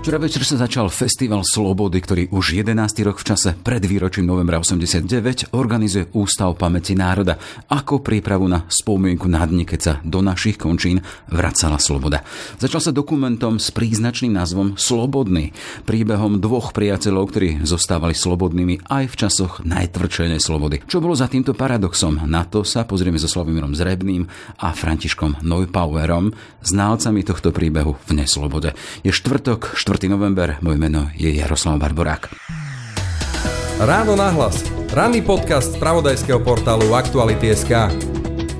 Včera večer sa začal Festival Slobody, ktorý už 11. rok v čase pred výročím novembra 89 organizuje Ústav pamäti národa ako prípravu na spomienku na dni, keď sa do našich končín vracala sloboda. Začal sa dokumentom s príznačným názvom Slobodný, príbehom dvoch priateľov, ktorí zostávali slobodnými aj v časoch najtvrdšej slobody. Čo bolo za týmto paradoxom? Na to sa pozrieme so Slavomírom Zrebným a Františkom Neupauerom, znalcami tohto príbehu v neslobode. Je štvrtok, 4. november, moje meno je Jaroslav Barborák. Ráno nahlas. Ranný podcast z pravodajského portálu Aktuality.sk.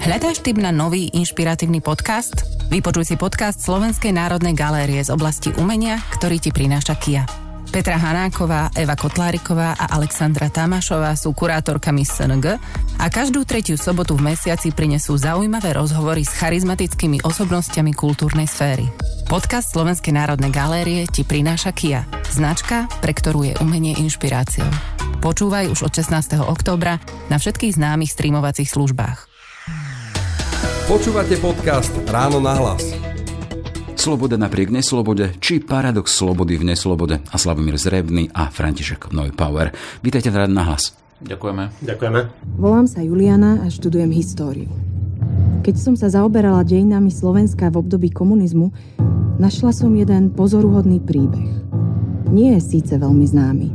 Hľadáš tip na nový inšpiratívny podcast? Vypočuj si podcast Slovenskej národnej galérie z oblasti umenia, ktorý ti prináša Kia. Petra Hanáková, Eva Kotláriková a Alexandra Tamášová sú kurátorkami SNG a každú tretiu sobotu v mesiaci prinesú zaujímavé rozhovory s charizmatickými osobnostiami kultúrnej sféry. Podcast Slovenskej národnej galérie ti prináša Kia, značka, pre ktorú je umenie inšpiráciou. Počúvaj už od 16. októbra na všetkých známych streamovacích službách. Počúvate podcast Ráno na hlas. Sloboda napriek neslobode, či paradox slobody v neslobode a Slavomír Zrebný a František Neupauer. Vítajte v Rád na hlas. Ďakujeme. Ďakujeme. Volám sa Juliana a študujem históriu. Keď som sa zaoberala dejinami Slovenska v období komunizmu, našla som jeden pozoruhodný príbeh. Nie je síce veľmi známy,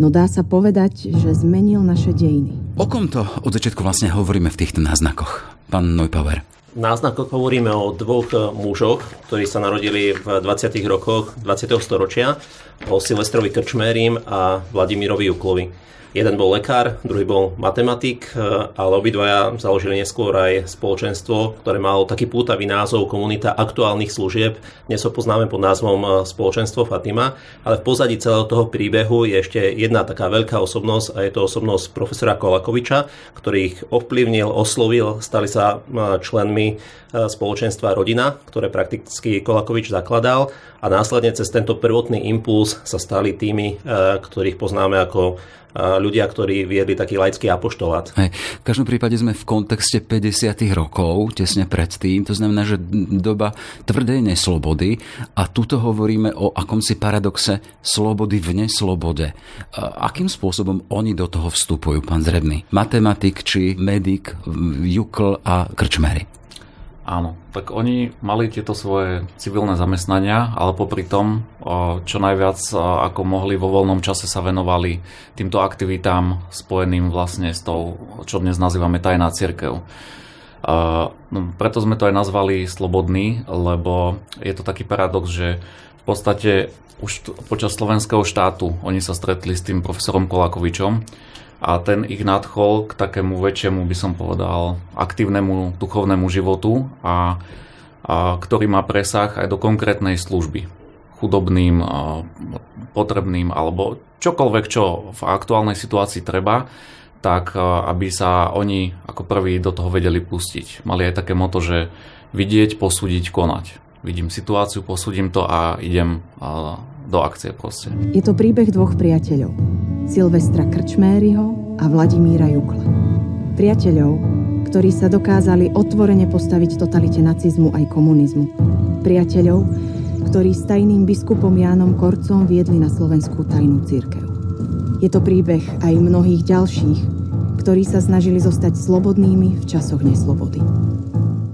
no dá sa povedať, že zmenil naše dejiny. O kom to od začiatku vlastne hovoríme v týchto náznakoch, pán Neupauer? Náznakoch hovoríme o dvoch mužoch, ktorí sa narodili v 20. rokoch 20. storočia, o Silvestrovi Krčmérim a Vladimirovi Juklovi. Jeden bol lekár, druhý bol matematik, e, ale obidvaja založili neskôr aj spoločenstvo, ktoré malo taký pútavý názov Komunita aktuálnych služieb. Dnes ho poznáme pod názvom e, Spoločenstvo Fatima, ale v pozadí celého toho príbehu je ešte jedna taká veľká osobnosť a je to osobnosť profesora Kolakoviča, ktorý ich ovplyvnil, oslovil, stali sa e, členmi spoločenstva Rodina, ktoré prakticky Kolakovič zakladal a následne cez tento prvotný impuls sa stali tými, ktorých poznáme ako ľudia, ktorí viedli taký laický apoštolát. Hej. V každom prípade sme v kontexte 50. rokov, tesne predtým, to znamená, že doba tvrdej neslobody a tuto hovoríme o akomsi paradoxe slobody v neslobode. Akým spôsobom oni do toho vstupujú, pán Zrebný? Matematik či medik, Jukl a Krčmery? Áno, tak oni mali tieto svoje civilné zamestnania, ale popri tom, čo najviac ako mohli vo voľnom čase sa venovali týmto aktivitám spojeným vlastne s tou, čo dnes nazývame tajná církev. No, preto sme to aj nazvali slobodný, lebo je to taký paradox, že v podstate už počas slovenského štátu oni sa stretli s tým profesorom Kolakovičom, a ten ich nadchol k takému väčšiemu, by som povedal, aktívnemu duchovnému životu a, a ktorý má presah aj do konkrétnej služby chudobným, potrebným alebo čokoľvek, čo v aktuálnej situácii treba, tak aby sa oni ako prví do toho vedeli pustiť. Mali aj také moto, že vidieť, posúdiť, konať. Vidím situáciu, posúdim to a idem do akcie proste. Je to príbeh dvoch priateľov. Silvestra Krčmériho a Vladimíra Jukla. Priateľov, ktorí sa dokázali otvorene postaviť totalite nacizmu aj komunizmu. Priateľov, ktorí s tajným biskupom Jánom Korcom viedli na Slovenskú tajnú církev. Je to príbeh aj mnohých ďalších, ktorí sa snažili zostať slobodnými v časoch neslobody.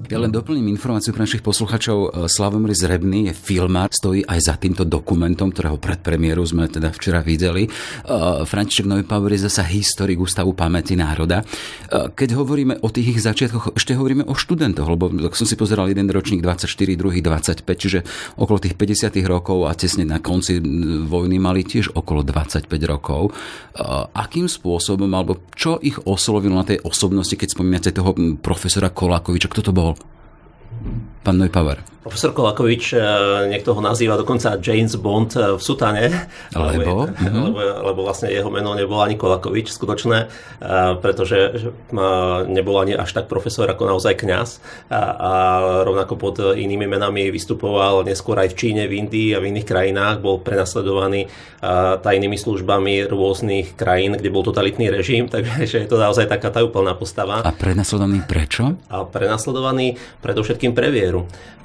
Ja len doplním informáciu pre našich posluchačov. E, Slavomír Zrebný je filmár, stojí aj za týmto dokumentom, ktorého predpremiéru sme teda včera videli. E, František Neupauer je zasa historik Ústavu pamäti národa. E, keď hovoríme o tých ich začiatkoch, ešte hovoríme o študentoch, lebo ak som si pozeral jeden ročník 24, druhý 25, čiže okolo tých 50 rokov a tesne na konci vojny mali tiež okolo 25 rokov. Akým spôsobom, alebo čo ich oslovilo na tej osobnosti, keď spomínate toho profesora Kolákoviča, kto to bol? Mm-hmm. Pán Neupauer? Profesor Kolakovič, e, niekto ho nazýva dokonca James Bond e, v Sutane. Lebo? Lebo, mhm. lebo, lebo vlastne jeho meno nebolo ani Kolakovič skutočné, pretože nebol ani až tak profesor ako naozaj kňaz a, a rovnako pod inými menami vystupoval neskôr aj v Číne, v Indii a v iných krajinách, bol prenasledovaný tajnými službami rôznych krajín, kde bol totalitný režim, takže je to naozaj taká tajúplná postava. A prenasledovaný prečo? A prenasledovaný predovšetkým pre vieru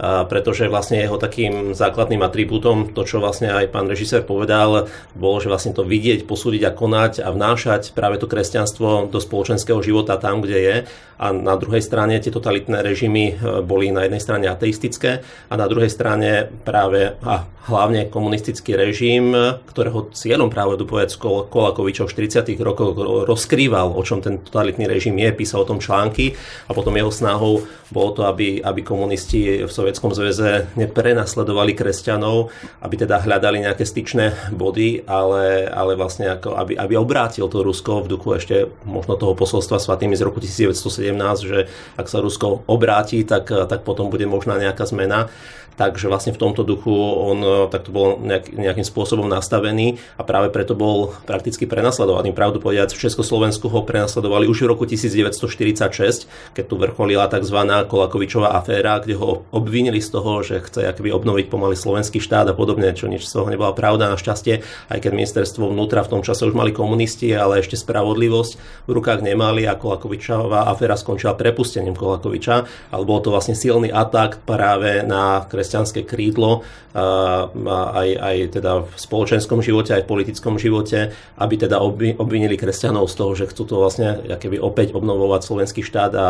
pretože vlastne jeho takým základným atribútom, to čo vlastne aj pán režisér povedal, bolo, že vlastne to vidieť, posúdiť a konať a vnášať práve to kresťanstvo do spoločenského života tam, kde je. A na druhej strane tie totalitné režimy e, boli na jednej strane ateistické a na druhej strane práve a hlavne komunistický režim, ktorého cieľom práve Dupovec Kolakovičov v 40. rokoch rozkrýval, o čom ten totalitný režim je, písal o tom články a potom jeho snahou bolo to, aby, aby komunisti v Sovietskom zväze neprenasledovali kresťanov, aby teda hľadali nejaké styčné body, ale, ale vlastne ako, aby, aby obrátil to Rusko v duchu ešte možno toho posolstva svatými z roku 1917, že ak sa Rusko obráti, tak, tak potom bude možná nejaká zmena. Takže vlastne v tomto duchu on takto bol nejak, nejakým spôsobom nastavený a práve preto bol prakticky prenasledovaný. Pravdu povedať, v Československu ho prenasledovali už v roku 1946, keď tu vrcholila tzv. Kolakovičová aféra, kde ho obvinili z toho, že chce akoby obnoviť pomaly slovenský štát a podobne, čo nič z toho nebola pravda. Našťastie, aj keď ministerstvo vnútra v tom čase už mali komunisti, ale ešte spravodlivosť v rukách nemali a Kolakovičová aféra skončila prepustením Kolakoviča, ale bol to vlastne silný atak práve na kresťanské krídlo aj, aj teda v spoločenskom živote, aj v politickom živote, aby teda obvinili kresťanov z toho, že chcú to vlastne keby opäť obnovovať slovenský štát a, a,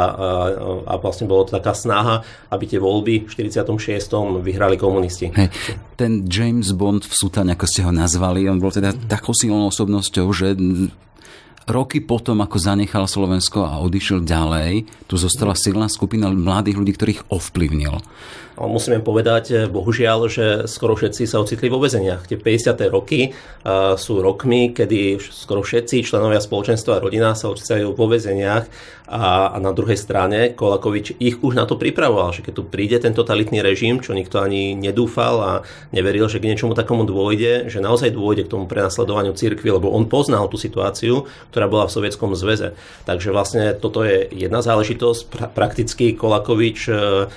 a vlastne bolo to taká snaha, aby tie voľby v 46. vyhrali komunisti. Hey, ten James Bond v Sutane, ako ste ho nazvali, on bol teda takou silnou osobnosťou, že roky potom, ako zanechal Slovensko a odišiel ďalej, tu zostala silná skupina mladých ľudí, ktorých ovplyvnil. Ale musíme povedať, eh, bohužiaľ, že skoro všetci sa ocitli vo väzeniach. Tie 50. roky uh, sú rokmi, kedy skoro všetci členovia spoločenstva a rodina sa ocitajú vo väzeniach a, na druhej strane Kolakovič ich už na to pripravoval, že keď tu príde ten totalitný režim, čo nikto ani nedúfal a neveril, že k niečomu takomu dôjde, že naozaj dôjde k tomu prenasledovaniu cirkvi, lebo on poznal tú situáciu, ktorá bola v Sovietskom zväze. Takže vlastne toto je jedna záležitosť. Pra, prakticky Kolakovič uh,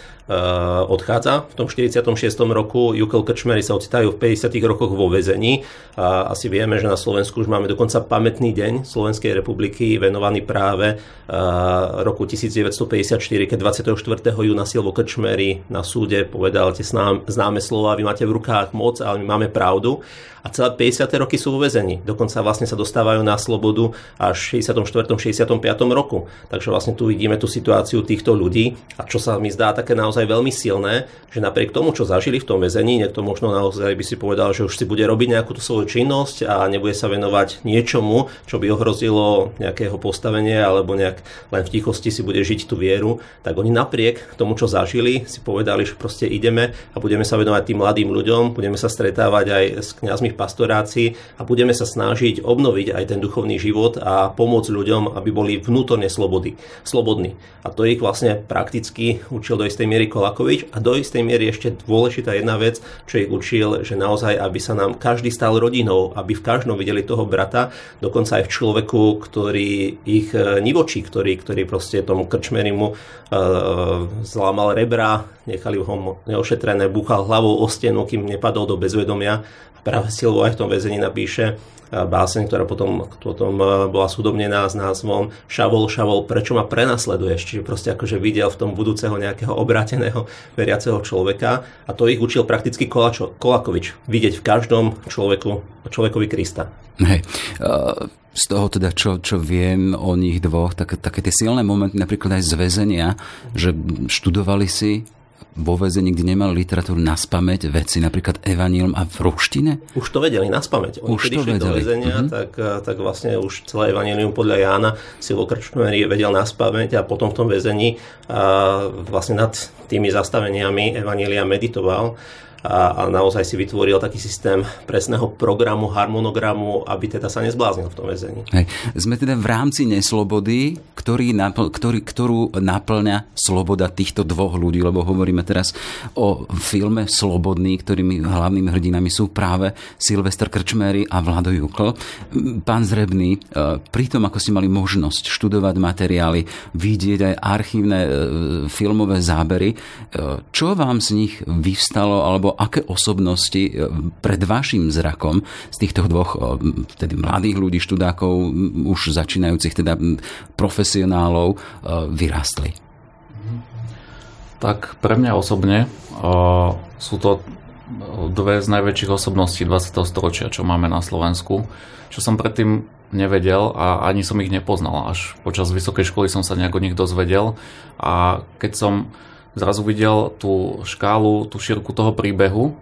odchádza. V tom 46. roku Jukel Krčmery sa ocitajú v 50. rokoch vo väzení. A asi vieme, že na Slovensku už máme dokonca pamätný deň Slovenskej republiky venovaný práve roku 1954, keď 24. júna Silvo Krčmery na súde povedal tie známe slova, vy máte v rukách moc, ale my máme pravdu a celé 50. roky sú vo vezení. Dokonca vlastne sa dostávajú na slobodu až v 64. 65. roku. Takže vlastne tu vidíme tú situáciu týchto ľudí a čo sa mi zdá také naozaj veľmi silné, že napriek tomu, čo zažili v tom väzení, niekto možno naozaj by si povedal, že už si bude robiť nejakú tú svoju činnosť a nebude sa venovať niečomu, čo by ohrozilo nejakého postavenie alebo nejak len v tichosti si bude žiť tú vieru, tak oni napriek tomu, čo zažili, si povedali, že proste ideme a budeme sa venovať tým mladým ľuďom, budeme sa stretávať aj s kňazmi v pastorácii a budeme sa snažiť obnoviť aj ten duchovný život a pomôcť ľuďom, aby boli vnútorne slobody, slobodní. A to ich vlastne prakticky učil do istej miery Kolakovič a do istej miery ešte dôležitá jedna vec, čo ich učil, že naozaj, aby sa nám každý stal rodinou, aby v každom videli toho brata, dokonca aj v človeku, ktorý ich e, nivočí, ktorý, ktorý proste tomu krčmerimu uh, zlámal rebra, nechali ho neošetrené, búchal hlavou o stenu, kým nepadol do bezvedomia práve Silvo aj v tom väzení napíše báseň, ktorá potom, potom e, bola súdobnená s názvom Šavol, Šavol, prečo ma prenasleduješ? Čiže proste akože videl v tom budúceho nejakého obrateného veriaceho človeka a to ich učil prakticky Kolačo, Kolakovič. Vidieť v každom človeku, človekovi Krista. Hej. Uh z toho teda, čo, čo viem o nich dvoch, tak, také tie silné momenty, napríklad aj z väzenia, že študovali si vo väzení, kde nemali literatúru na spameť, veci napríklad Evangelium a v ruštine? Už to vedeli na spameť. Oni už to vedeli. do väzenia, mm-hmm. tak, eh, tak vlastne už celé Evangelium podľa Jána si vo Krčmeri vedel na spameť a potom v tom väzení a eh, vlastne nad tými zastaveniami Evangelia meditoval. A, a naozaj si vytvoril taký systém presného programu, harmonogramu, aby teda sa nezbláznil v tom väzení. Hej. Sme teda v rámci neslobody, ktorý napl- ktorý, ktorú naplňa sloboda týchto dvoch ľudí, lebo hovoríme teraz o filme Slobodný, ktorými hlavnými hrdinami sú práve Silvester Krčmery a Vlado Jukl. Pán Zrebný, e, pri tom, ako ste mali možnosť študovať materiály, vidieť aj archívne e, filmové zábery, e, čo vám z nich vyvstalo, alebo aké osobnosti pred vašim zrakom z týchto dvoch tedy mladých ľudí, študákov, už začínajúcich teda profesionálov vyrastli? Tak pre mňa osobne sú to dve z najväčších osobností 20. storočia, čo máme na Slovensku, čo som predtým nevedel a ani som ich nepoznal. Až počas vysokej školy som sa nejak o nich dozvedel a keď som zrazu videl tú škálu, tú šírku toho príbehu,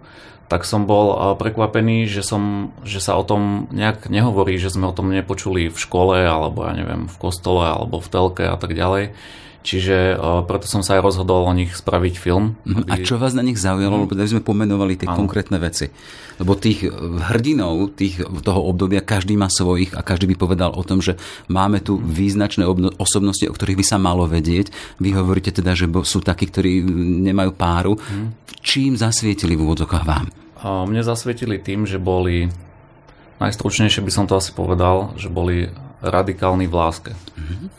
tak som bol prekvapený, že, som, že sa o tom nejak nehovorí, že sme o tom nepočuli v škole, alebo ja neviem, v kostole, alebo v telke a tak ďalej. Čiže uh, preto som sa aj rozhodol o nich spraviť film. Mhm. Aby... A čo vás na nich zaujalo? Lebo sme pomenovali tie ano. konkrétne veci. Lebo tých hrdinov tých, toho obdobia každý má svojich a každý by povedal o tom, že máme tu význačné obno- osobnosti, o ktorých by sa malo vedieť. Vy hovoríte teda, že sú takí, ktorí nemajú páru. Hmm. Čím zasvietili v úvodzokách vám? Uh, mne zasvietili tým, že boli najstručnejšie by som to asi povedal, že boli radikálni v láske. Hmm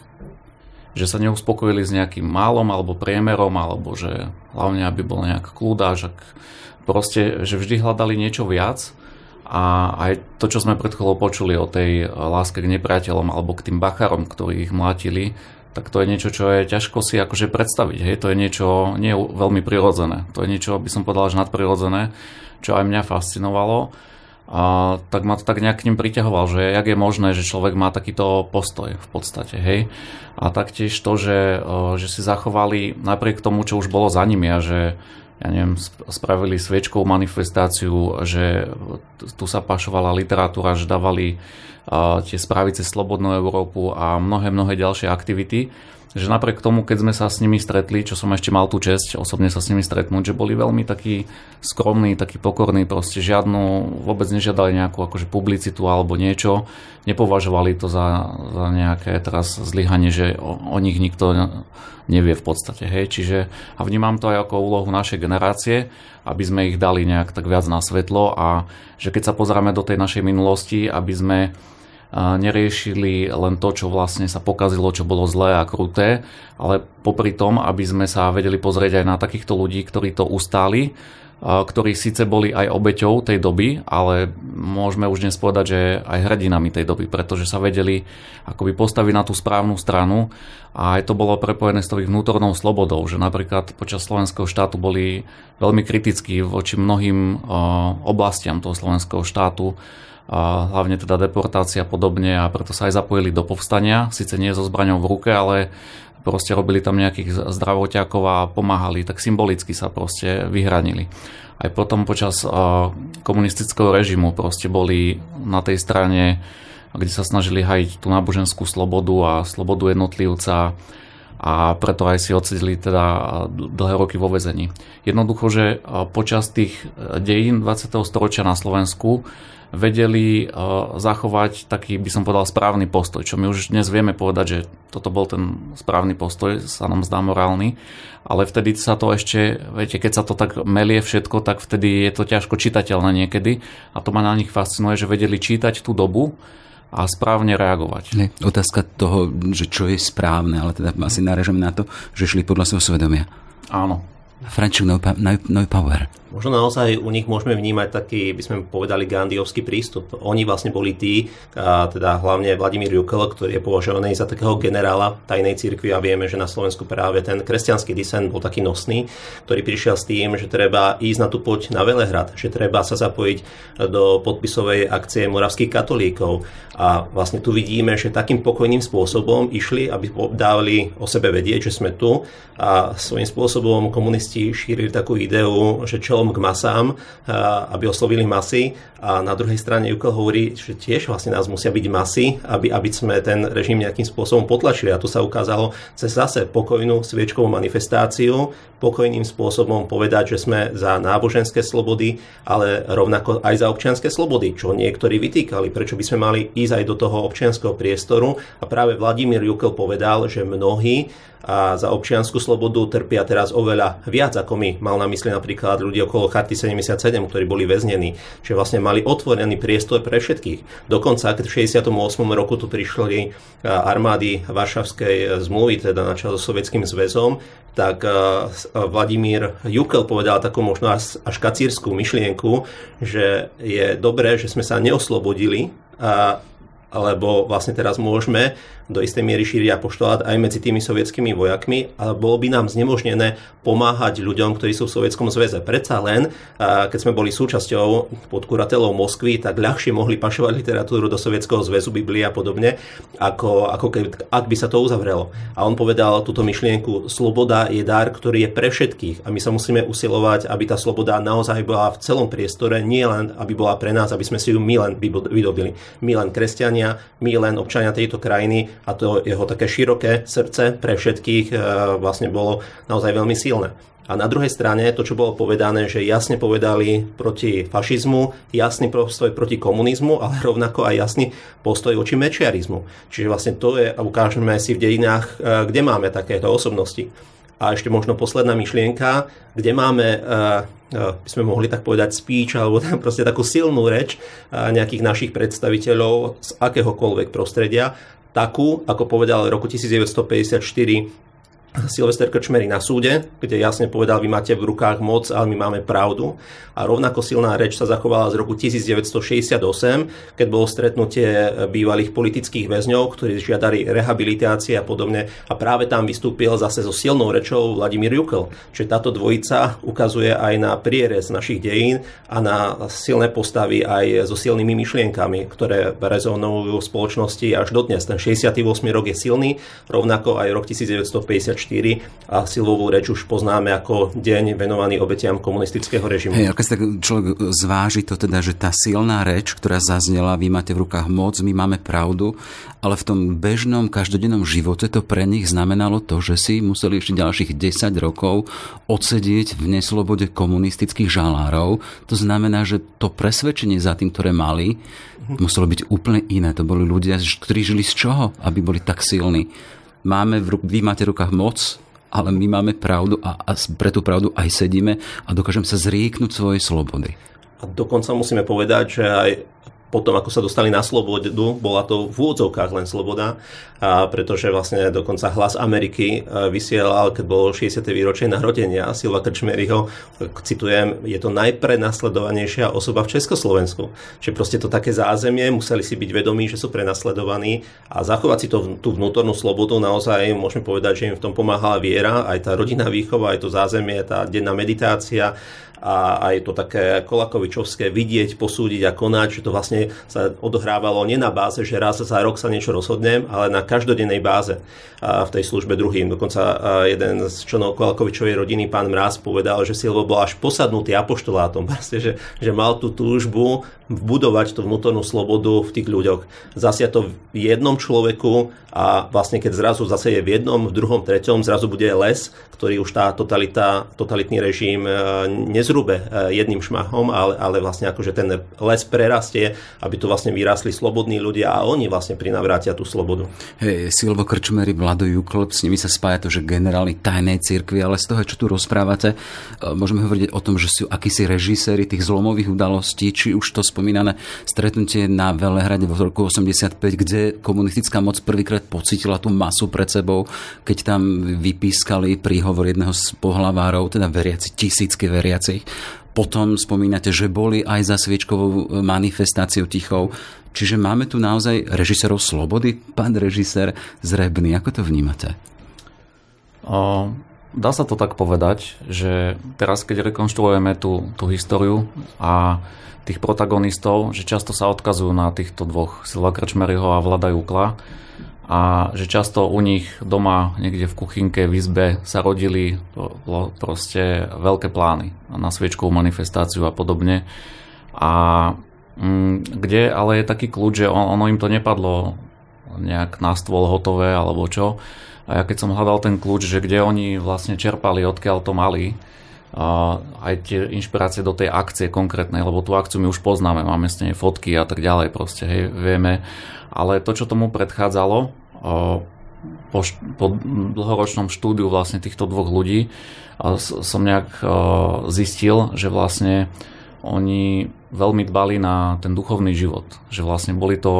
že sa neuspokojili s nejakým málom alebo priemerom, alebo že hlavne, aby bol nejak kľúda, že proste, že vždy hľadali niečo viac a aj to, čo sme pred chvíľou počuli o tej láske k nepriateľom alebo k tým bacharom, ktorí ich mlátili, tak to je niečo, čo je ťažko si akože predstaviť. Hej? To je niečo nie veľmi prirodzené. To je niečo, by som povedal, že nadprirodzené, čo aj mňa fascinovalo a tak ma to tak nejak k ním priťahoval, že jak je možné, že človek má takýto postoj v podstate, hej. A taktiež to, že, že si zachovali napriek tomu, čo už bolo za nimi a že ja neviem, spravili sviečkovú manifestáciu, že tu sa pašovala literatúra, že dávali tie správy Slobodnú Európu a mnohé, mnohé ďalšie aktivity, že napriek tomu, keď sme sa s nimi stretli, čo som ešte mal tú čest osobne sa s nimi stretnúť, že boli veľmi takí skromní, takí pokorní, proste žiadnu, vôbec nežiadali nejakú akože publicitu alebo niečo, nepovažovali to za, za nejaké teraz zlyhanie, že o, o nich nikto nevie v podstate, hej, čiže a vnímam to aj ako úlohu našej generácie, aby sme ich dali nejak tak viac na svetlo a že keď sa pozrieme do tej našej minulosti, aby sme neriešili len to, čo vlastne sa pokazilo, čo bolo zlé a kruté, ale popri tom, aby sme sa vedeli pozrieť aj na takýchto ľudí, ktorí to ustáli, ktorí síce boli aj obeťou tej doby, ale môžeme už dnes povedať, že aj hrdinami tej doby, pretože sa vedeli akoby postaviť na tú správnu stranu a aj to bolo prepojené s tou vnútornou slobodou, že napríklad počas slovenského štátu boli veľmi kritickí voči mnohým oblastiam toho slovenského štátu, a hlavne teda deportácia a podobne a preto sa aj zapojili do povstania, síce nie so zbraňou v ruke, ale proste robili tam nejakých zdravoťákov a pomáhali, tak symbolicky sa proste vyhranili. Aj potom počas komunistického režimu proste boli na tej strane, kde sa snažili hajiť tú náboženskú slobodu a slobodu jednotlivca a preto aj si odsedili teda dlhé roky vo vezení. Jednoducho, že počas tých dejín 20. storočia na Slovensku vedeli uh, zachovať taký, by som povedal, správny postoj, čo my už dnes vieme povedať, že toto bol ten správny postoj, sa nám zdá morálny, ale vtedy sa to ešte, viete, keď sa to tak melie všetko, tak vtedy je to ťažko čitateľné niekedy a to ma na nich fascinuje, že vedeli čítať tú dobu a správne reagovať. Ne, otázka toho, že čo je správne, ale teda asi narežeme na to, že šli podľa svojho svedomia. Áno. Frančuk Neupauer. Možno naozaj u nich môžeme vnímať taký, by sme povedali, gandiovský prístup. Oni vlastne boli tí, a teda hlavne Vladimír Jukel, ktorý je považovaný za takého generála tajnej cirkvi a vieme, že na Slovensku práve ten kresťanský disen bol taký nosný, ktorý prišiel s tým, že treba ísť na tú poď na Velehrad, že treba sa zapojiť do podpisovej akcie moravských katolíkov. A vlastne tu vidíme, že takým pokojným spôsobom išli, aby dávali o sebe vedieť, že sme tu a svojím spôsobom komunisti šírili takú ideu, že čo apelom k masám, aby oslovili masy. A na druhej strane Jukel hovorí, že tiež vlastne nás musia byť masy, aby, aby sme ten režim nejakým spôsobom potlačili. A tu sa ukázalo cez zase pokojnú sviečkovú manifestáciu, pokojným spôsobom povedať, že sme za náboženské slobody, ale rovnako aj za občianské slobody, čo niektorí vytýkali. Prečo by sme mali ísť aj do toho občianského priestoru? A práve Vladimír Jukel povedal, že mnohí a za občianskú slobodu trpia teraz oveľa viac, ako my. Mal na mysli napríklad ľudí Charty 77, ktorí boli väznení. Čiže vlastne mali otvorený priestor pre všetkých. Dokonca, v 68. roku tu prišli armády Varšavskej zmluvy, teda na čas so Sovietským zväzom, tak Vladimír Jukel povedal takú možno až, kacírskú myšlienku, že je dobré, že sme sa neoslobodili lebo vlastne teraz môžeme do istej miery šíriť apoštolát aj medzi tými sovietskými vojakmi, ale bolo by nám znemožnené pomáhať ľuďom, ktorí sú v Sovietskom zväze. Predsa len, keď sme boli súčasťou pod kuratelou Moskvy, tak ľahšie mohli pašovať literatúru do Sovietskeho zväzu, Biblia a podobne, ako, ako keby, ak by sa to uzavrelo. A on povedal túto myšlienku, sloboda je dar, ktorý je pre všetkých a my sa musíme usilovať, aby tá sloboda naozaj bola v celom priestore, nie len aby bola pre nás, aby sme si ju my len vydobili. My len kresťania, my len občania tejto krajiny, a to jeho také široké srdce pre všetkých e, vlastne bolo naozaj veľmi silné. A na druhej strane to, čo bolo povedané, že jasne povedali proti fašizmu, jasný postoj proti komunizmu, ale rovnako aj jasný postoj voči mečiarizmu. Čiže vlastne to je, ukážeme si v dejinách, e, kde máme takéto osobnosti. A ešte možno posledná myšlienka, kde máme, e, by sme mohli tak povedať speech, alebo tam proste takú silnú reč nejakých našich predstaviteľov z akéhokoľvek prostredia, takú, ako povedal v roku 1954 Silvester Krčmery na súde, kde jasne povedal, vy máte v rukách moc, ale my máme pravdu. A rovnako silná reč sa zachovala z roku 1968, keď bolo stretnutie bývalých politických väzňov, ktorí žiadali rehabilitácie a podobne. A práve tam vystúpil zase so silnou rečou Vladimír Jukel. Čiže táto dvojica ukazuje aj na prierez našich dejín a na silné postavy aj so silnými myšlienkami, ktoré rezonujú v spoločnosti až dodnes. Ten 68. rok je silný, rovnako aj rok 1954 a silovú reč už poznáme ako deň venovaný obetiam komunistického režimu. Hej, keď sa človek zváži to teda, že tá silná reč, ktorá zaznela, vy máte v rukách moc, my máme pravdu, ale v tom bežnom každodennom živote to pre nich znamenalo to, že si museli ešte ďalších 10 rokov odsedieť v neslobode komunistických žalárov. To znamená, že to presvedčenie za tým, ktoré mali, muselo byť úplne iné. To boli ľudia, ktorí žili z čoho, aby boli tak silní máme v, vy máte v rukách moc, ale my máme pravdu a, a pre tú pravdu aj sedíme a dokážeme sa zrieknúť svojej slobody. A dokonca musíme povedať, že aj potom, ako sa dostali na slobodu, bola to v úvodzovkách len sloboda, a pretože vlastne dokonca hlas Ameriky e, vysielal, keď bolo 60. výročie narodenia Silva Krčmeryho, citujem, je to najprenasledovanejšia osoba v Československu. Čiže proste to také zázemie, museli si byť vedomí, že sú prenasledovaní a zachovať si to, tú vnútornú slobodu naozaj môžeme povedať, že im v tom pomáhala viera, aj tá rodinná výchova, aj to zázemie, tá denná meditácia, a aj to také Kolakovičovské vidieť, posúdiť a konať, že to vlastne sa odohrávalo nie na báze, že raz za rok sa niečo rozhodnem, ale na každodennej báze v tej službe druhým. Dokonca jeden z členov Kolakovičovej rodiny, pán Mráz, povedal, že Silvo bol až posadnutý apoštolátom, vlastne, že, že mal tú túžbu vbudovať tú vnútornú slobodu v tých ľuďoch. Zasia to v jednom človeku a vlastne keď zrazu zase je v jednom, v druhom, treťom, zrazu bude les, ktorý už tá totalita, totalitný režim e, nezrube e, jedným šmachom, ale, ale vlastne akože ten les prerastie, aby tu vlastne vyrásli slobodní ľudia a oni vlastne prinavrátia tú slobodu. Hej, Silvo Krčmery, Vlado Jukl, s nimi sa spája to, že generáli tajnej cirkvi, ale z toho, čo tu rozprávate, e, môžeme hovoriť o tom, že sú akísi režiséri tých zlomových udalostí, či už to spomínané stretnutie na Velehrade v roku 85, kde komunistická moc prvýkrát pocitila tú masu pred sebou, keď tam vypískali príhovor jedného z pohlavárov, teda veriaci, tisícky veriacich. Potom spomínate, že boli aj za sviečkovou manifestáciou tichou. Čiže máme tu naozaj režisérov slobody. Pán režisér Zrebný, ako to vnímate? O, dá sa to tak povedať, že teraz, keď rekonštruujeme tú, tú históriu a tých protagonistov, že často sa odkazujú na týchto dvoch, Silva Krčmeryho a Vlada Jukla, a že často u nich doma niekde v kuchynke, v izbe sa rodili proste veľké plány na sviečkovú manifestáciu a podobne. A mm, kde ale je taký kľúč, že on, ono im to nepadlo nejak na stôl hotové alebo čo. A ja keď som hľadal ten kľúč, že kde oni vlastne čerpali, odkiaľ to mali, aj tie inšpirácie do tej akcie konkrétnej, lebo tú akciu my už poznáme, máme s nej fotky a tak ďalej, proste, hej, vieme. Ale to, čo tomu predchádzalo, po, po dlhoročnom štúdiu vlastne týchto dvoch ľudí som nejak zistil, že vlastne oni veľmi dbali na ten duchovný život. Že vlastne boli to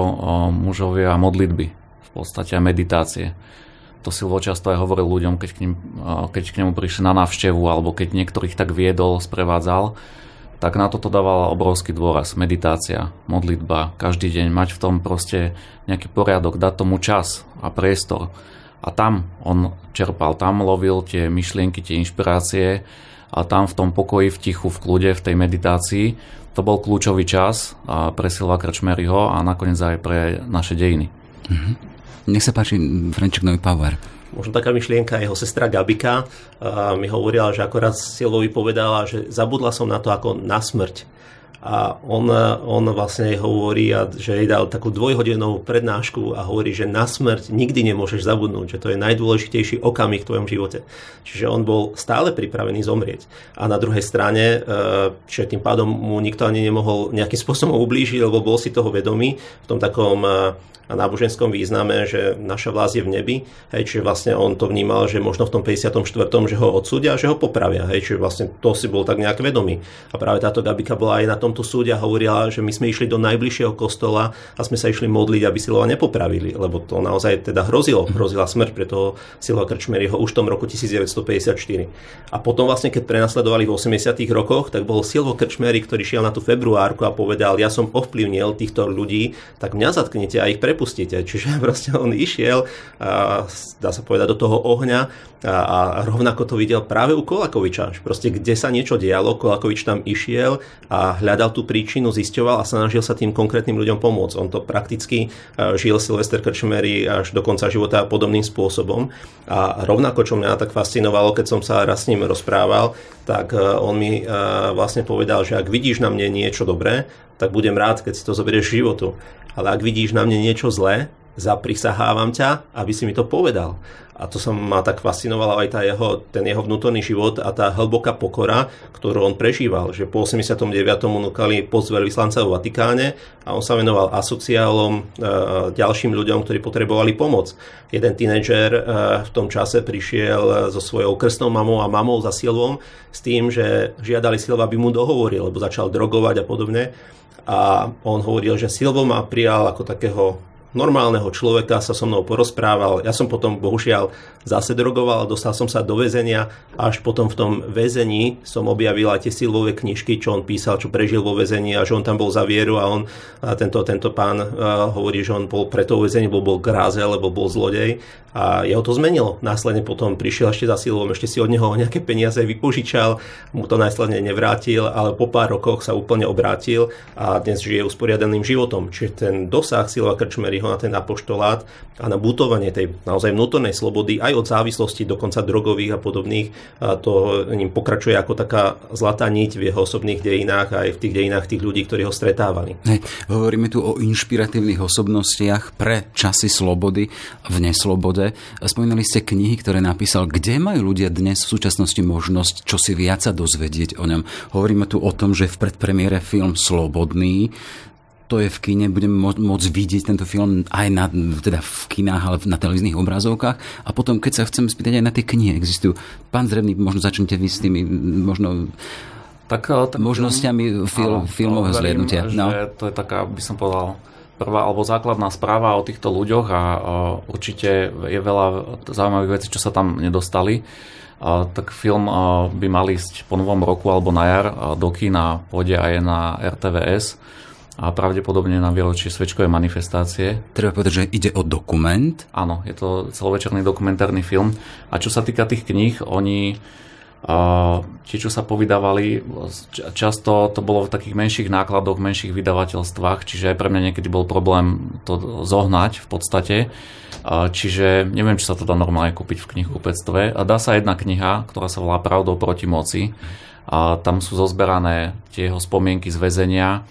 mužovia modlitby, v podstate aj meditácie to Silvo často aj hovoril ľuďom, keď k, ním, keď k nemu prišli na návštevu alebo keď niektorých tak viedol, sprevádzal, tak na toto dával obrovský dôraz. Meditácia, modlitba, každý deň mať v tom proste nejaký poriadok, dať tomu čas a priestor. A tam on čerpal, tam lovil tie myšlienky, tie inšpirácie a tam v tom pokoji, v tichu, v kľude, v tej meditácii, to bol kľúčový čas pre Silva Krčmeryho a nakoniec aj pre naše dejiny. Mm-hmm. Nech sa páči, Franček Nový Power. Možno taká myšlienka, jeho sestra Gabika mi hovorila, že akorát Silovi povedala, že zabudla som na to ako na smrť a on, on vlastne hovorí, že jej dal takú dvojhodinovú prednášku a hovorí, že na smrť nikdy nemôžeš zabudnúť, že to je najdôležitejší okamih v tvojom živote. Čiže on bol stále pripravený zomrieť. A na druhej strane, že tým pádom mu nikto ani nemohol nejakým spôsobom ublížiť, lebo bol si toho vedomý v tom takom a náboženskom význame, že naša vlast je v nebi, hej, čiže vlastne on to vnímal, že možno v tom 54. že ho odsúdia že ho popravia, hej, čiže vlastne to si bol tak nejak vedomý. A práve táto Gabika bola aj na tomto súde a hovorila, že my sme išli do najbližšieho kostola a sme sa išli modliť, aby Silova nepopravili, lebo to naozaj teda hrozilo, hrozila smrť pre toho Silova Krčmeryho už v tom roku 1954. A potom vlastne, keď prenasledovali v 80. rokoch, tak bol Silvo Krčmery, ktorý šiel na tú februárku a povedal, ja som ovplyvnil týchto ľudí, tak mňa zatknete a ich pre prepustíte. Čiže proste on išiel, a, dá sa povedať, do toho ohňa a, a rovnako to videl práve u Kolakoviča. Proste kde sa niečo dialo, Kolakovič tam išiel a hľadal tú príčinu, zisťoval a snažil sa tým konkrétnym ľuďom pomôcť. On to prakticky žil Silvester Krčmery až do konca života podobným spôsobom. A rovnako, čo mňa tak fascinovalo, keď som sa raz s ním rozprával, tak on mi vlastne povedal, že ak vidíš na mne niečo dobré, tak budem rád, keď si to zoberieš životu. Ale ak vidíš na mne niečo zlé, zaprisahávam ťa, aby si mi to povedal. A to sa ma tak fascinovalo aj tá jeho, ten jeho vnútorný život a tá hlboká pokora, ktorú on prežíval. Že po 89. mu núkali post veľvyslanca v Vatikáne a on sa venoval asociálom, e, ďalším ľuďom, ktorí potrebovali pomoc. Jeden tínedžer e, v tom čase prišiel so svojou krstnou mamou a mamou za Silvom s tým, že žiadali Silva, aby mu dohovoril, lebo začal drogovať a podobne. A on hovoril, že Silvo ma prijal ako takého normálneho človeka sa so mnou porozprával. Ja som potom bohužiaľ zase drogoval, dostal som sa do väzenia až potom v tom väzení som objavil aj tie silové knižky, čo on písal, čo prežil vo väzení a že on tam bol za vieru a on, a tento, tento pán a hovorí, že on bol pre to väzenie, bol, gráze, lebo bol zlodej a jeho to zmenilo. Následne potom prišiel ešte za silou, ešte si od neho nejaké peniaze vypožičal, mu to následne nevrátil, ale po pár rokoch sa úplne obrátil a dnes žije usporiadaným životom. Čiže ten dosah Silva Krčmery ho na ten apoštolát a na butovanie tej naozaj vnútornej slobody aj od závislosti, dokonca drogových a podobných, a to ním pokračuje ako taká zlatá niť v jeho osobných dejinách aj v tých dejinách tých ľudí, ktorí ho stretávali. Hej, hovoríme tu o inšpiratívnych osobnostiach pre časy slobody v neslobode. Spomínali ste knihy, ktoré napísal. Kde majú ľudia dnes v súčasnosti možnosť čo si viac dozvedieť o ňom? Hovoríme tu o tom, že v predpremiére film Slobodný to je v kine, budeme môcť vidieť tento film aj na, teda v kinách, ale na televíznych obrazovkách. A potom, keď sa chcem spýtať aj na tie knihy, existujú. Pán Zrevný, možno začnite vy s tými možno tak, tak možnosťami fil, áno, filmového zliadnutia. No. To je taká, by som povedal, prvá alebo základná správa o týchto ľuďoch a uh, určite je veľa zaujímavých vecí, čo sa tam nedostali. Uh, tak film uh, by mal ísť po novom roku alebo na jar do kina, pôjde aj na RTVS a pravdepodobne na výročie svečkovej manifestácie. Treba povedať, že ide o dokument? Áno, je to celovečerný dokumentárny film. A čo sa týka tých kníh, oni Tie, čo sa povydávali, často to bolo v takých menších nákladoch, menších vydavateľstvách, čiže aj pre mňa niekedy bol problém to zohnať v podstate. Čiže neviem, či sa to dá normálne kúpiť v knihkupectve. A dá sa jedna kniha, ktorá sa volá Pravdou proti moci. A tam sú zozberané tie jeho spomienky z väzenia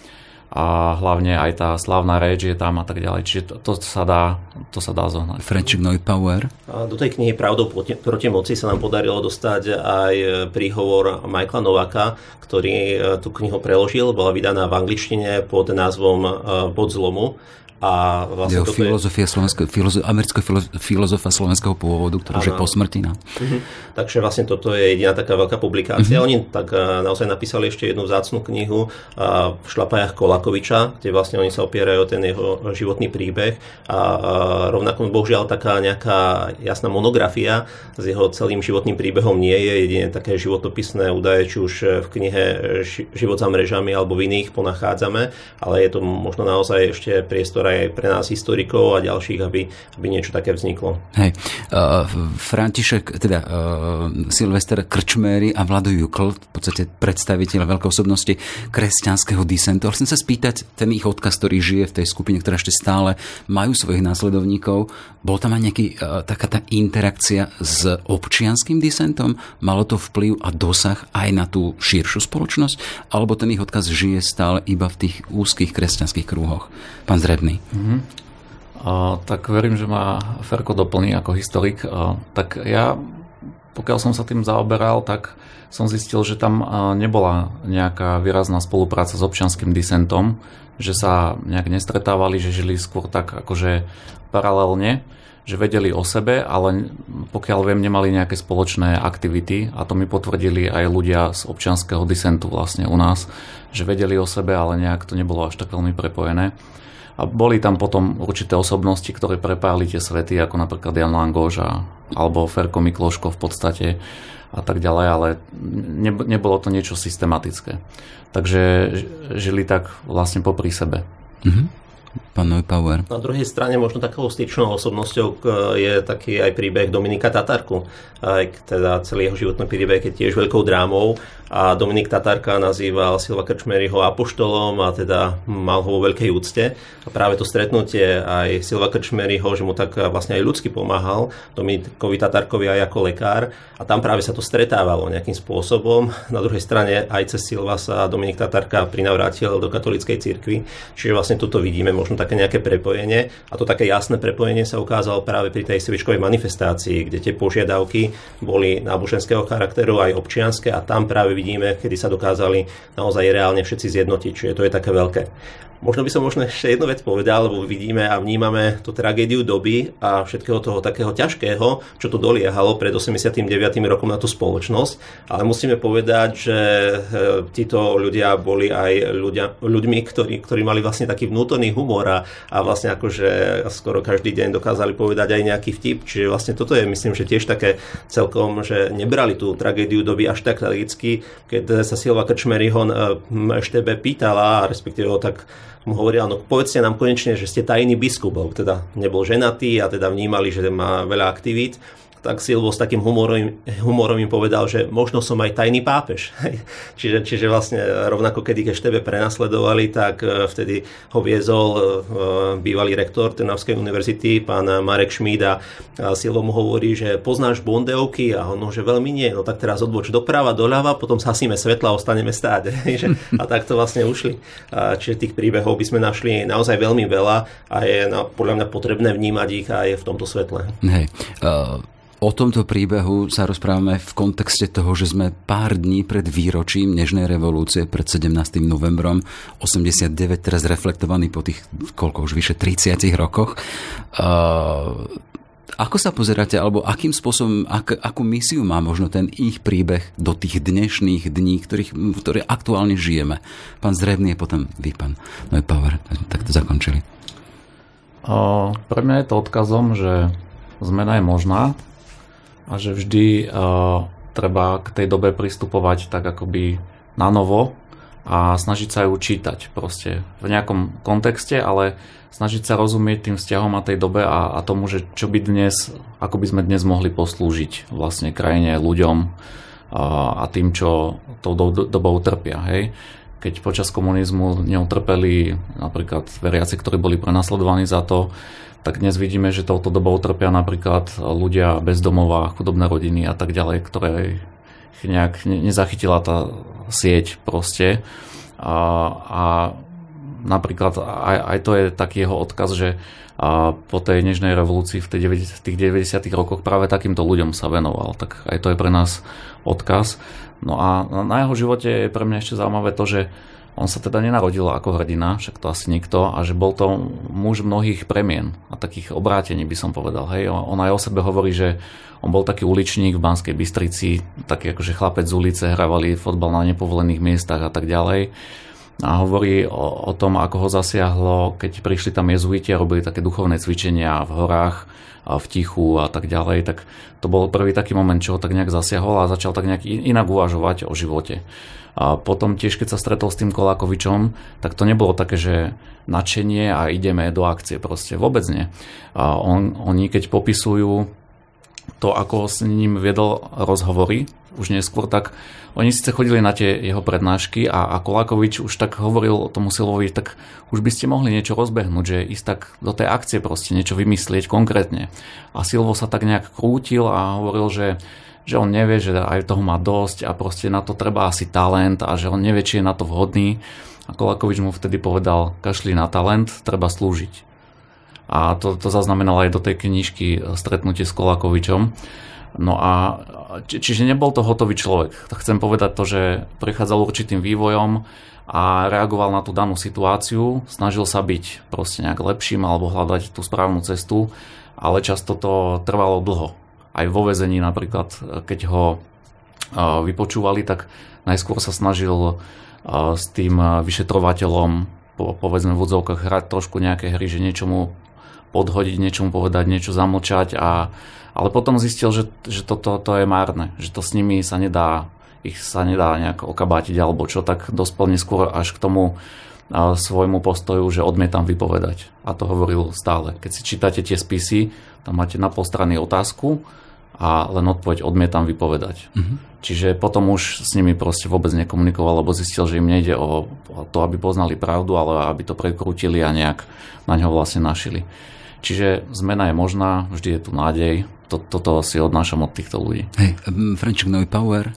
a hlavne aj tá slavná reč je tam a tak ďalej. Čiže to, to, sa, dá, to sa dá zohnať. French Neupauer. Do tej knihy Pravdou proti, moci sa nám podarilo dostať aj príhovor Michaela Novaka, ktorý e, tú knihu preložil, bola vydaná v angličtine pod názvom e, Pod zlomu a vlastne Jeho filozofia slovenského, filozo, amerického filozofa slovenského pôvodu, ktorý už je po smrti. No. Uh-huh. Takže vlastne toto je jediná taká veľká publikácia. Uh-huh. Oni tak uh, naozaj napísali ešte jednu vzácnú knihu uh, v šlapajach Kolakoviča, kde vlastne oni sa opierajú o ten jeho životný príbeh a uh, rovnako bohužiaľ taká nejaká jasná monografia s jeho celým životným príbehom nie je. Jedine také životopisné údaje, či už v knihe Život za mrežami alebo v iných ponachádzame, ale je to možno naozaj ešte priestor aj pre nás historikov a ďalších, aby, aby niečo také vzniklo. Hej, uh, František, teda uh, Silvester Krčméry a Vlado Jukl, v podstate predstaviteľ veľké osobnosti kresťanského disentu. Chcem sa spýtať, ten ich odkaz, ktorý žije v tej skupine, ktorá ešte stále majú svojich následovníkov, bol tam aj nejaký, uh, taká tá interakcia s občianským disentom? Malo to vplyv a dosah aj na tú širšiu spoločnosť? Alebo ten ich odkaz žije stále iba v tých úzkých kresťanských krúhoch? Pán Zrebný. Mm-hmm. A, tak verím, že ma Ferko doplní ako historik. A, tak ja, pokiaľ som sa tým zaoberal, tak som zistil, že tam nebola nejaká výrazná spolupráca s občianským disentom, že sa nejak nestretávali, že žili skôr tak akože paralelne, že vedeli o sebe, ale pokiaľ viem, nemali nejaké spoločné aktivity a to mi potvrdili aj ľudia z občianského disentu vlastne u nás, že vedeli o sebe, ale nejak to nebolo až tak veľmi prepojené. A boli tam potom určité osobnosti, ktoré prepájali tie svety, ako napríklad Jan Langoš a, alebo Ferko Mikloško v podstate a tak ďalej, ale ne, nebolo to niečo systematické. Takže žili tak vlastne popri sebe. Mm-hmm pán Neupauer. Na druhej strane možno takou styčnou osobnosťou je taký aj príbeh Dominika Tatarku. Aj teda celý jeho životný príbeh je tiež veľkou drámou a Dominik Tatarka nazýval Silva Krčmeryho apoštolom a teda mal ho vo veľkej úcte. A práve to stretnutie aj Silva Krčmeryho, že mu tak vlastne aj ľudsky pomáhal, Dominikovi Tatarkovi aj ako lekár a tam práve sa to stretávalo nejakým spôsobom. Na druhej strane aj cez Silva sa Dominik Tatarka prinavrátil do katolíckej cirkvi, čiže vlastne toto vidíme možno také nejaké prepojenie a to také jasné prepojenie sa ukázalo práve pri tej svičkovej manifestácii, kde tie požiadavky boli náboženského charakteru aj občianské a tam práve vidíme, kedy sa dokázali naozaj reálne všetci zjednotiť, čiže to je také veľké. Možno by som možno ešte jednu vec povedal, lebo vidíme a vnímame tú tragédiu doby a všetkého toho takého ťažkého, čo tu doliehalo pred 89. rokom na tú spoločnosť, ale musíme povedať, že e, títo ľudia boli aj ľudia, ľuďmi, ktorí, ktorí mali vlastne taký vnútorný humor a, a vlastne akože skoro každý deň dokázali povedať aj nejaký vtip, čiže vlastne toto je myslím, že tiež také celkom, že nebrali tú tragédiu doby až tak tragicky, keď sa Silva Krčmeryho ešte pýtala, respektíve ho tak mu hovorila, no povedzte nám konečne, že ste tajný biskup, teda nebol ženatý a teda vnímali, že má veľa aktivít tak Silvo s takým humorom, humorom povedal, že možno som aj tajný pápež. čiže, čiže vlastne rovnako kedy keď tebe prenasledovali, tak e, vtedy ho viezol e, bývalý rektor Trnavskej univerzity, pán Marek Šmída. A Silvo mu hovorí, že poznáš Bondevky a ono, že veľmi nie. No tak teraz odboč doprava, doľava, potom zhasíme svetla a ostaneme stáť. a takto vlastne ušli. Čiže tých príbehov by sme našli naozaj veľmi veľa a je podľa mňa potrebné vnímať ich aj v tomto svetle. Hej. Uh O tomto príbehu sa rozprávame v kontexte toho, že sme pár dní pred výročím Nežnej revolúcie, pred 17. novembrom 89, teraz reflektovaný po tých, koľko už vyše 30 rokoch. Uh, ako sa pozeráte, alebo akým spôsobom, ak, akú misiu má možno ten ich príbeh do tých dnešných dní, ktorých, ktoré aktuálne žijeme? Pán Zrevný je potom vy, pán Neupauer. Tak to zakončili. Uh, pre mňa je to odkazom, že zmena je možná, a že vždy uh, treba k tej dobe pristupovať tak akoby na novo a snažiť sa ju čítať proste v nejakom kontexte, ale snažiť sa rozumieť tým vzťahom a tej dobe a, a tomu, že čo by dnes, ako by sme dnes mohli poslúžiť vlastne krajine, ľuďom, a tým, čo tou dobou trpia. Hej. Keď počas komunizmu neutrpeli napríklad veriaci, ktorí boli prenasledovaní za to, tak dnes vidíme, že touto dobou trpia napríklad ľudia bezdomová, chudobné rodiny a tak ďalej, ktoré nejak nezachytila tá sieť proste. A, a napríklad aj, aj to je taký jeho odkaz, že a po tej nežnej revolúcii v, tej 90, v tých 90. rokoch práve takýmto ľuďom sa venoval. Tak aj to je pre nás odkaz. No a na jeho živote je pre mňa ešte zaujímavé to, že on sa teda nenarodil ako hrdina, však to asi nikto, a že bol to muž mnohých premien a takých obrátení by som povedal. Hej, on aj o sebe hovorí, že on bol taký uličník v Banskej Bystrici, taký akože chlapec z ulice, hrávali fotbal na nepovolených miestach a tak ďalej a hovorí o, o tom, ako ho zasiahlo, keď prišli tam jezuiti a robili také duchovné cvičenia v horách, a v tichu a tak ďalej, tak to bol prvý taký moment, čo ho tak nejak zasiahol a začal tak nejak inak uvažovať o živote. A potom tiež, keď sa stretol s tým Kolákovičom, tak to nebolo také, že nadšenie a ideme do akcie, proste vôbec nie. A on, oni keď popisujú to, ako s ním viedol rozhovory, už neskôr, tak oni síce chodili na tie jeho prednášky a, a Kolákovič už tak hovoril tomu Silvovi, tak už by ste mohli niečo rozbehnúť, že ísť tak do tej akcie proste niečo vymyslieť konkrétne. A Silvo sa tak nejak krútil a hovoril, že že on nevie, že aj toho má dosť a proste na to treba asi talent a že on nevie, či je na to vhodný. A Kolákovič mu vtedy povedal, kašli na talent, treba slúžiť. A to, to zaznamenal aj do tej knižky Stretnutie s Kolákovičom. No a či, čiže nebol to hotový človek. Chcem povedať to, že prechádzal určitým vývojom a reagoval na tú danú situáciu, snažil sa byť proste nejak lepším alebo hľadať tú správnu cestu, ale často to trvalo dlho. Aj vo vezení napríklad, keď ho vypočúvali, tak najskôr sa snažil s tým vyšetrovateľom povedzme v odzovkách hrať trošku nejaké hry, že niečomu podhodiť, niečomu povedať, niečo zamlčať a ale potom zistil, že, že toto to, to je márne, že to s nimi sa nedá, ich sa nedá nejak okabátiť alebo čo, tak dospel neskôr až k tomu a, svojmu postoju, že odmietam vypovedať. A to hovoril stále. Keď si čítate tie spisy, tam máte na pol strany otázku a len odpoveď odmietam vypovedať. Mm-hmm. Čiže potom už s nimi proste vôbec nekomunikoval, lebo zistil, že im nejde o, o to, aby poznali pravdu, ale aby to prekrútili a nejak na ňo vlastne našili. Čiže zmena je možná, vždy je tu nádej. Toto si odnášam od týchto ľudí. Hej, Franček Power.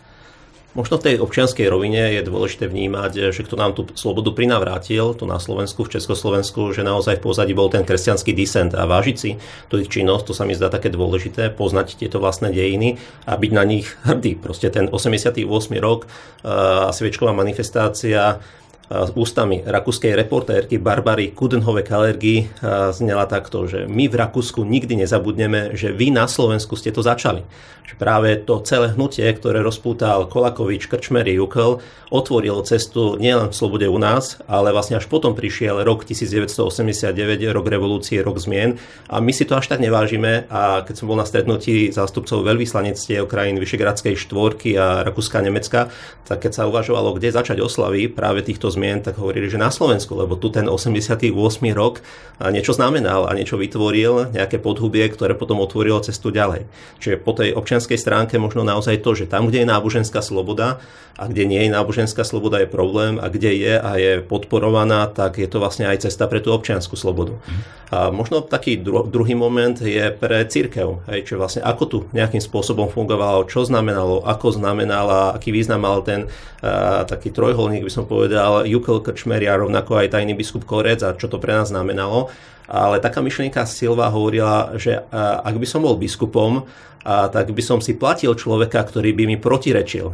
Možno v tej občianskej rovine je dôležité vnímať, že kto nám tú slobodu prinavrátil, tu na Slovensku, v Československu, že naozaj v pozadí bol ten kresťanský disent a vážiť si tú ich činnosť, to sa mi zdá také dôležité, poznať tieto vlastné dejiny a byť na nich hrdý. Proste ten 88. rok a sviečková manifestácia ústami rakúskej reportérky Barbary Kudenhove Kalergy znela takto, že my v Rakúsku nikdy nezabudneme, že vy na Slovensku ste to začali. Že práve to celé hnutie, ktoré rozpútal Kolakovič, Krčmery, Jukel, otvorilo cestu nielen v slobode u nás, ale vlastne až potom prišiel rok 1989, rok revolúcie, rok zmien a my si to až tak nevážime a keď som bol na stretnutí zástupcov veľvyslanectiev krajín Vyšegradskej štvorky a Rakúska a Nemecka, tak keď sa uvažovalo, kde začať oslavy práve týchto zmien, tak hovorili, že na Slovensku, lebo tu ten 88. rok niečo znamenal a niečo vytvoril, nejaké podhubie, ktoré potom otvorilo cestu ďalej. Čiže po tej občianskej stránke možno naozaj to, že tam, kde je náboženská sloboda a kde nie je náboženská sloboda je problém a kde je a je podporovaná, tak je to vlastne aj cesta pre tú občianskú slobodu. A možno taký dru- druhý moment je pre církev, hej, čo vlastne ako tu nejakým spôsobom fungovalo, čo znamenalo, ako znamenala, aký význam mal ten a, taký trojholník, by som povedal, Jukel Krčmeria, rovnako aj tajný biskup Korec a čo to pre nás znamenalo. Ale taká myšlienka Silva hovorila, že ak by som bol biskupom, tak by som si platil človeka, ktorý by mi protirečil.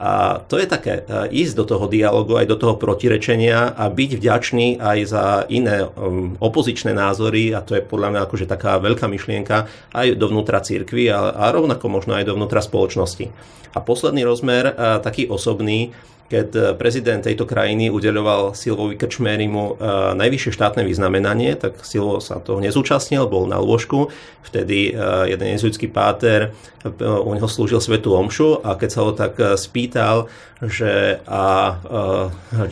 A to je také, ísť do toho dialogu, aj do toho protirečenia a byť vďačný aj za iné um, opozičné názory, a to je podľa mňa akože taká veľká myšlienka aj dovnútra církvy a, a rovnako možno aj dovnútra spoločnosti. A posledný rozmer, taký osobný, keď prezident tejto krajiny udeľoval Silvovi Krčmérimu najvyššie štátne vyznamenanie, tak Silvo sa toho nezúčastnil, bol na lôžku. Vtedy jeden jezuitský páter u neho slúžil svetu omšu a keď sa ho tak spýtal, že a,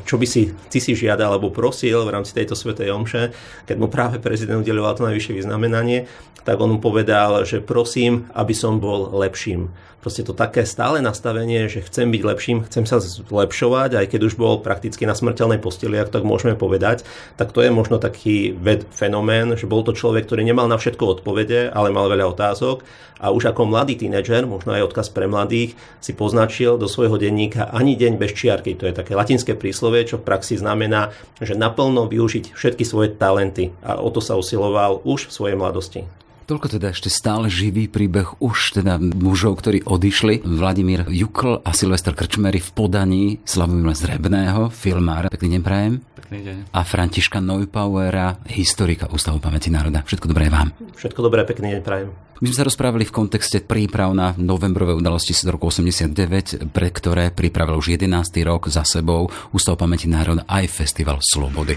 čo by si ty si žiadal alebo prosil v rámci tejto svetej omše, keď mu práve prezident udeľoval to najvyššie vyznamenanie, tak on mu povedal, že prosím, aby som bol lepším. Proste to také stále nastavenie, že chcem byť lepším, chcem sa zlepšovať, aj keď už bol prakticky na smrteľnej posteli, ak tak môžeme povedať, tak to je možno taký ved fenomén, že bol to človek, ktorý nemal na všetko odpovede, ale mal veľa otázok a už ako mladý tínedžer, možno aj odkaz pre mladých, si poznačil do svojho denníka ani deň bez čiarky. To je také latinské príslovie, čo v praxi znamená, že naplno využiť všetky svoje talenty a o to sa usiloval už v svojej mladosti. Toľko teda ešte stále živý príbeh už teda mužov, ktorí odišli. Vladimír Jukl a Silvester Krčmery v podaní Slavomíra Zrebného, filmára. Pekný deň prajem. Pekný deň. A Františka Neupauera, historika Ústavu pamäti národa. Všetko dobré vám. Všetko dobré, pekný deň prajem. My sme sa rozprávali v kontexte príprav na novembrové udalosti z roku 89, pre ktoré pripravil už 11. rok za sebou Ústav pamäti národa aj Festival Slobody.